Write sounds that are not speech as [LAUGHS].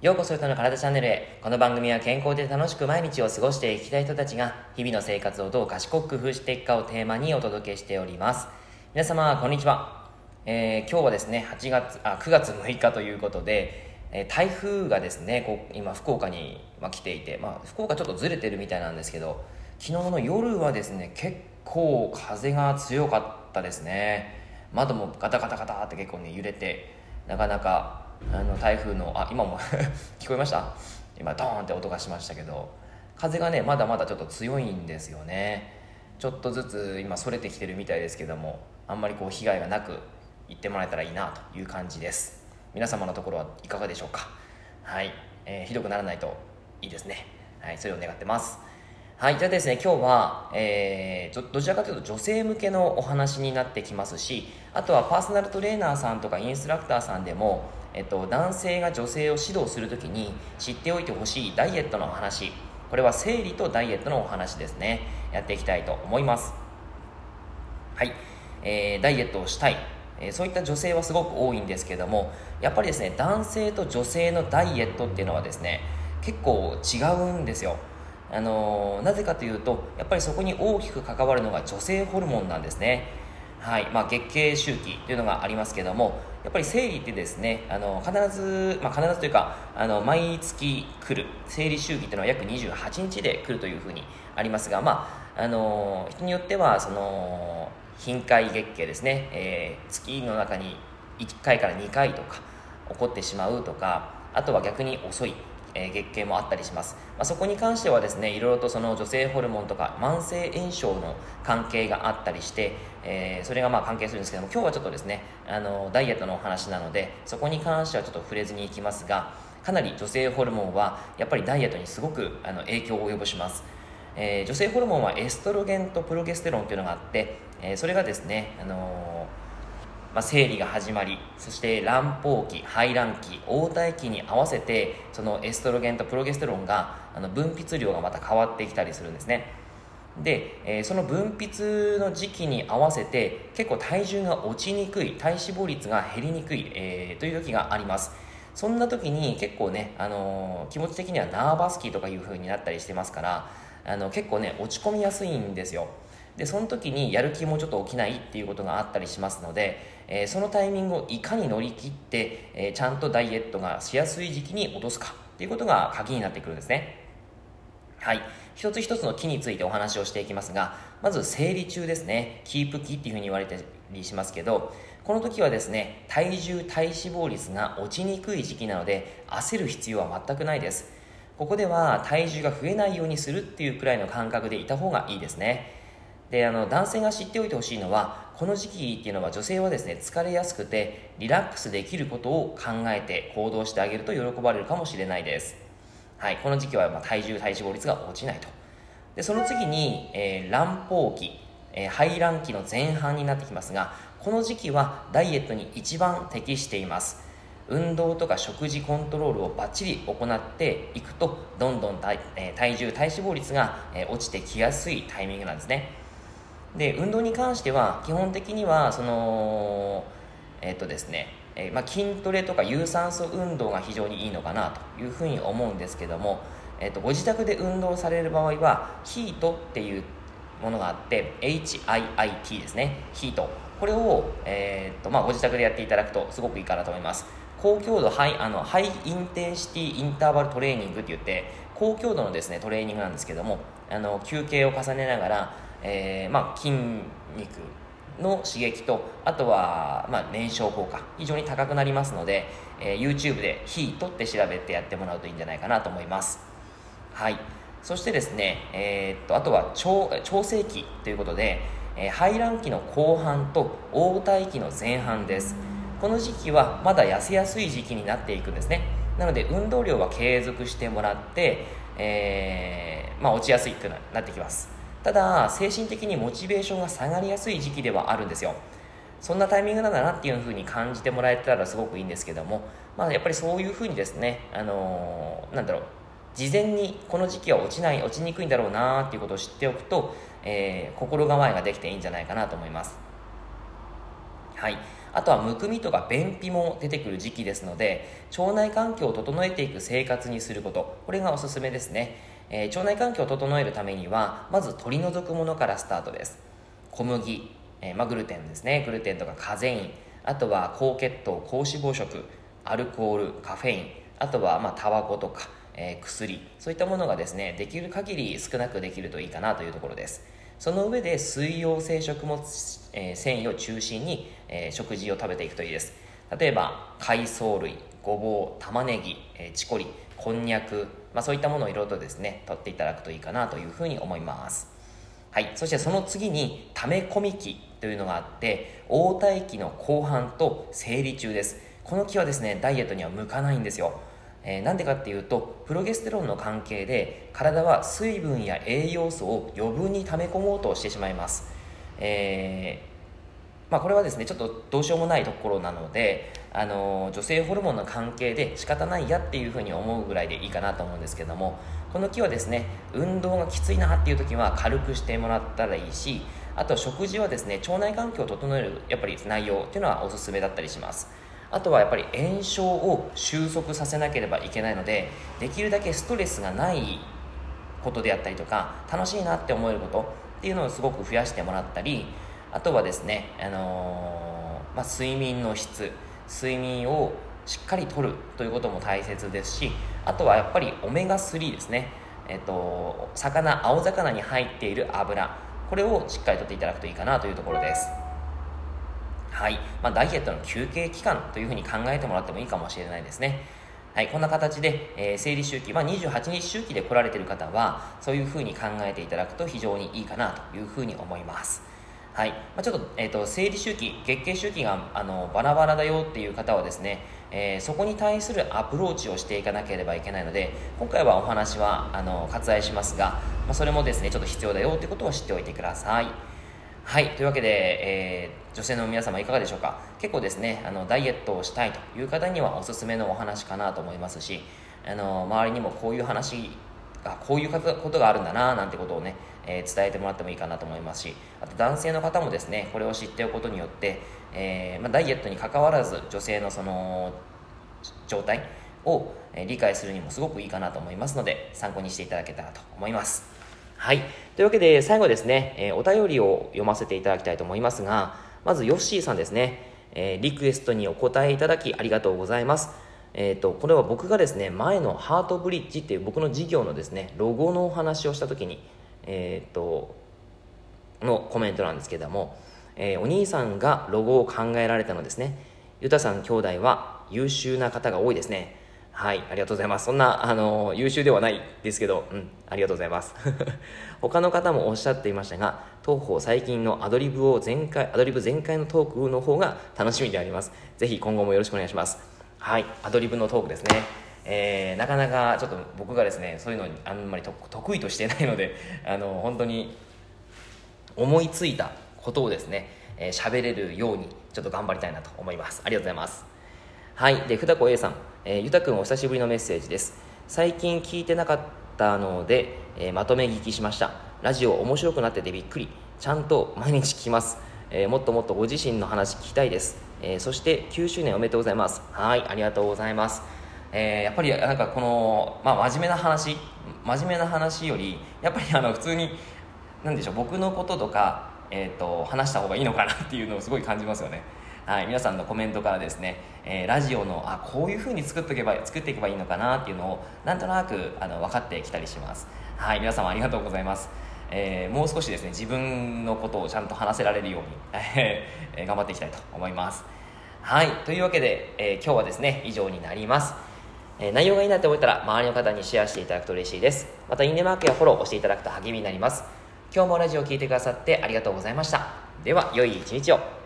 ようこそゆとの体チャンネルへ。この番組は健康で楽しく毎日を過ごしていきたい人たちが日々の生活をどう賢く工夫していくかをテーマにお届けしております。皆様こんにちは、えー、今日はですね8月あ9月6日ということで、えー、台風がですねこう今福岡に、ま、来ていて、まあ、福岡ちょっとずれてるみたいなんですけど昨日の夜はですね結構風が強かったですね。窓もガタガタガタって結構ね揺れてなかなかあの台風のあ今も [LAUGHS] 聞こえました？今ドーンって音がしましたけど。風がねまだまだちょっと強いんですよね。ちょっとずつ今それてきてるみたいですけどもあんまりこう被害がなく行ってもらえたらいいなという感じです。皆様のところはいかがでしょうか？はい、えー、ひどくならないといいですね。はいそれを願ってます。はい、じゃあですね、今日は、えー、どちらかというと女性向けのお話になってきますし、あとはパーソナルトレーナーさんとかインストラクターさんでも、えっと、男性が女性を指導するときに知っておいてほしいダイエットの話、これは生理とダイエットのお話ですね。やっていきたいと思います。はい、えー、ダイエットをしたい。えー、そういった女性はすごく多いんですけども、やっぱりですね、男性と女性のダイエットっていうのはですね、結構違うんですよ。あのなぜかというとやっぱりそこに大きく関わるのが女性ホルモンなんですねはいまあ、月経周期というのがありますけどもやっぱり生理ってですねあの必ず、まあ、必ずというかあの毎月来る生理周期というのは約28日で来るというふうにありますが、まあ、あの人によってはその頻回月経ですね、えー、月の中に1回から2回とか起こってしまうとかあとは逆に遅い。え月経もあったりします、まあ、そこに関してはですねいろいろとその女性ホルモンとか慢性炎症の関係があったりして、えー、それがまあ関係するんですけども今日はちょっとですねあのダイエットのお話なのでそこに関してはちょっと触れずにいきますがかなり女性ホルモンはやっぱりダイエットにすごくあの影響を及ぼします。えー、女性ホルモンはエストロゲンとプロゲステロンというのがあって、えー、それがですね、あのーまあ、生理が始まりそして卵胞期排卵期黄体期に合わせてそのエストロゲンとプロゲステロンがあの分泌量がまた変わってきたりするんですね。で、えー、その分泌の時期に合わせて結構体重が落ちにくい体脂肪率が減りにくい、えー、という時があります。そんな時に結構ね、あのー、気持ち的にはナーバスキーとかいう風になったりしてますからあの結構ね落ち込みやすいんですよ。でその時にやる気もちょっと起きないっていうことがあったりしますのでえー、そのタイミングをいかに乗り切って、えー、ちゃんとダイエットがしやすい時期に落とすかっていうことが鍵になってくるんですね。はい。一つ一つの木についてお話をしていきますがまず生理中ですね。キープ期っていうふうに言われたりしますけどこの時はですね体重体脂肪率が落ちにくい時期なので焦る必要は全くないです。ここでは体重が増えないようにするっていうくらいの感覚でいた方がいいですね。であの男性が知っておいてほしいのはこの時期っていうのは女性はですね疲れやすくてリラックスできることを考えて行動してあげると喜ばれるかもしれないです。はいこの時期はま体重体脂肪率が落ちないと。でその次に、えー、卵胞期、えー、排卵期の前半になってきますがこの時期はダイエットに一番適しています。運動とか食事コントロールをバッチリ行っていくとどんどん体,、えー、体重体脂肪率が、え落ちてきやすいタイミングなんですね。で運動に関しては基本的にはそのえっ、とですね、えー、まあ、筋トレとか有酸素運動が非常にいいのかなというふうに思うんですけども、えーと、ご自宅で運動される場合はヒートっていうものがあって HIIT ですね。ヒート。これを、えーとまあ、ご自宅でやっていただくとすごくいいかなと思います。高強度ハイあのハイインテンシティインターバルトレーニングって言って高強度のですねトレーニングなんですけどもあの休憩を重ねながらえー、まあ、筋肉の刺激とあとは、まあ、燃焼効果非常に高くなりますので、えー、YouTube で「ヒート」って調べてやってもらうといいんじゃないかなと思います。はい。そしてですね、えー、っとあとは調調整期ということで、えー、排卵期の後半と黄体期の前半です。この時期はまだ痩せやすい時期になっていくんですね。なので運動量は継続してもらって、えーまあ、落ちやすいくなってきます。ただ精神的にモチベーションが下がりやすい時期ではあるんですよ。そんなタイミングなんだなっていうふうに感じてもらえたらすごくいいんですけども、まあ、やっぱりそういうふうにですね、あのー、なんだろう事前にこの時期は落ちない落ちにくいんだろうなっていうことを知っておくと、えー、心構えができていいんじゃないかなと思います。はい、あとはむくみとか便秘も出てくる時期ですので腸内環境を整えていく生活にすること。これがおすすめですね、えー、腸内環境を整えるためにはまず取り除くものからスタートです。小麦、えー、まあ、グルテンですね。グルテンとかカゼイン。あとは高血糖高脂肪食。アルコールカフェイン。あとはまあタバコとか、えー、薬。そういったものがですねできる限り少なくできるといいかなというところです。その上で水溶性食物、えー、繊維を中心に、えー、食事を食べていくといいです。例えば海藻類ごぼう玉ねぎ、えー、チコリ。こんにゃく、まあ、そういったものをいろいろとですね取っていただくといいかなというふうに思います。はい。そしてその次に溜め込み期というのがあって黄体期の後半と生理中です。この期はですねダイエットには向かないんですよ。えー、なんでかっていうとプロゲステロンの関係で体は水分や栄養素を余分に溜め込もうとしてしまいます、えー、まあ、これはですねちょっとどうしようもないところなので、あの女性ホルモンの関係で仕方ないやっていうふうに思うぐらいでいいかなと思うんですけどもこの木はですね運動がきついなっていう時は軽くしてもらったらいいしあと食事はですね腸内環境を整えるやっぱり内容っていうのはおすすめだったりします。あとはやっぱり炎症を収束させなければいけないのでできるだけストレスがないことであったりとか楽しいなって思えることっていうのをすごく増やしてもらったりあとはですね、あのー、まあ、睡眠の質。睡眠をしっかりとるということも大切ですしあとはやっぱりオメガ3ですね。えっと魚青魚に入っている油。これをしっかりとっていただくといいかなというところです。はい。まあ、ダイエットの休憩期間というふうに考えてもらってもいいかもしれないですね。はい、こんな形で、えー、生理周期、まあ、28日周期で来られている方は、そういうふうに考えていただくと非常にいいかなというふうに思います。はい。まあ、ちょっと、えっ、ー、と、生理周期、月経周期が、あの、バラバラだよっていう方はですね、えー、そこに対するアプローチをしていかなければいけないので、今回はお話は、あの、割愛しますが、まあ、それもですね、ちょっと必要だよってことを知っておいてください。はい。というわけで、えー、女性の皆様いかがでしょうか？結構ですね、あの、ダイエットをしたいという方にはおすすめのお話かなと思いますし、あの、周りにもこういう話が、こういうことがあるんだななんてことをね、えー、伝えてもらってもいいかなと思いますし、あと男性の方もですね、これを知っておくことによって、えー、まあ、ダイエットに関わらず女性のその状態を理解するにもすごくいいかなと思いますので、参考にしていただけたらと思います。はい。というわけで、最後ですね、えー、お便りを読ませていただきたいと思いますが、まず、ヨッシーさんですね、え、リクエストにお答えいただきありがとうございます。え、ー、と、これは僕がですね、前のハートブリッジっていう僕の事業のですね、ロゴのお話をしたときに、えっ、と、のコメントなんですけども、えお兄さんがロゴを考えられたのですね。ゆたさん兄弟は優秀な方が多いですね。はい、ありがとうございます。そんな、あの、優秀ではないですけど、うん、ありがとうございます。[LAUGHS] 他の方もおっしゃっていましたが、当方最近のアドリブを全開、アドリブ全開のトークの方が楽しみであります。ぜひ今後もよろしくお願いします。はい、アドリブのトークですね。えー、なかなかちょっと僕がですね、そういうのにあんまり得意としてないので、[LAUGHS] あの、本当に思いついたことをですね、えー、喋れるようにちょっと頑張りたいなと思います。ありがとうございます。はい。で、ふだこ A さん。えー、ゆたくんお久しぶりのメッセージです。最近聞いてなかったので、えー、まとめ聞きしました。ラジオ面白くなっててびっくり。ちゃんと毎日聞きます。えー、もっともっとご自身の話聞きたいです。えー、そして9周年おめでとうございます。はい、ありがとうございます。えー、やっぱりなんかこの、まあ、真面目な話、真面目な話より、やっぱりあの普通に、なんでしょう、僕のこととか、えーと話した方がいいのかなっていうのをすごい感じますよね。はい、皆さんのコメントからですね、えー、ラジオのあこういう風に作っていけば作っていけばいいのかなっていうのをなんとなくあの分かってきたりしますはい皆様ありがとうございますえー、もう少しですね自分のことをちゃんと話せられるように、[LAUGHS] え、頑張っていきたいと思います。はい。というわけで、えー、今日はですね以上になります、え内容がいいなって思ったら周りの方にシェアしていただくと嬉しいです。またいいねマークやフォローを押していただくと励みになります。今日もラジオを聴いてくださってありがとうございました。では良い一日を。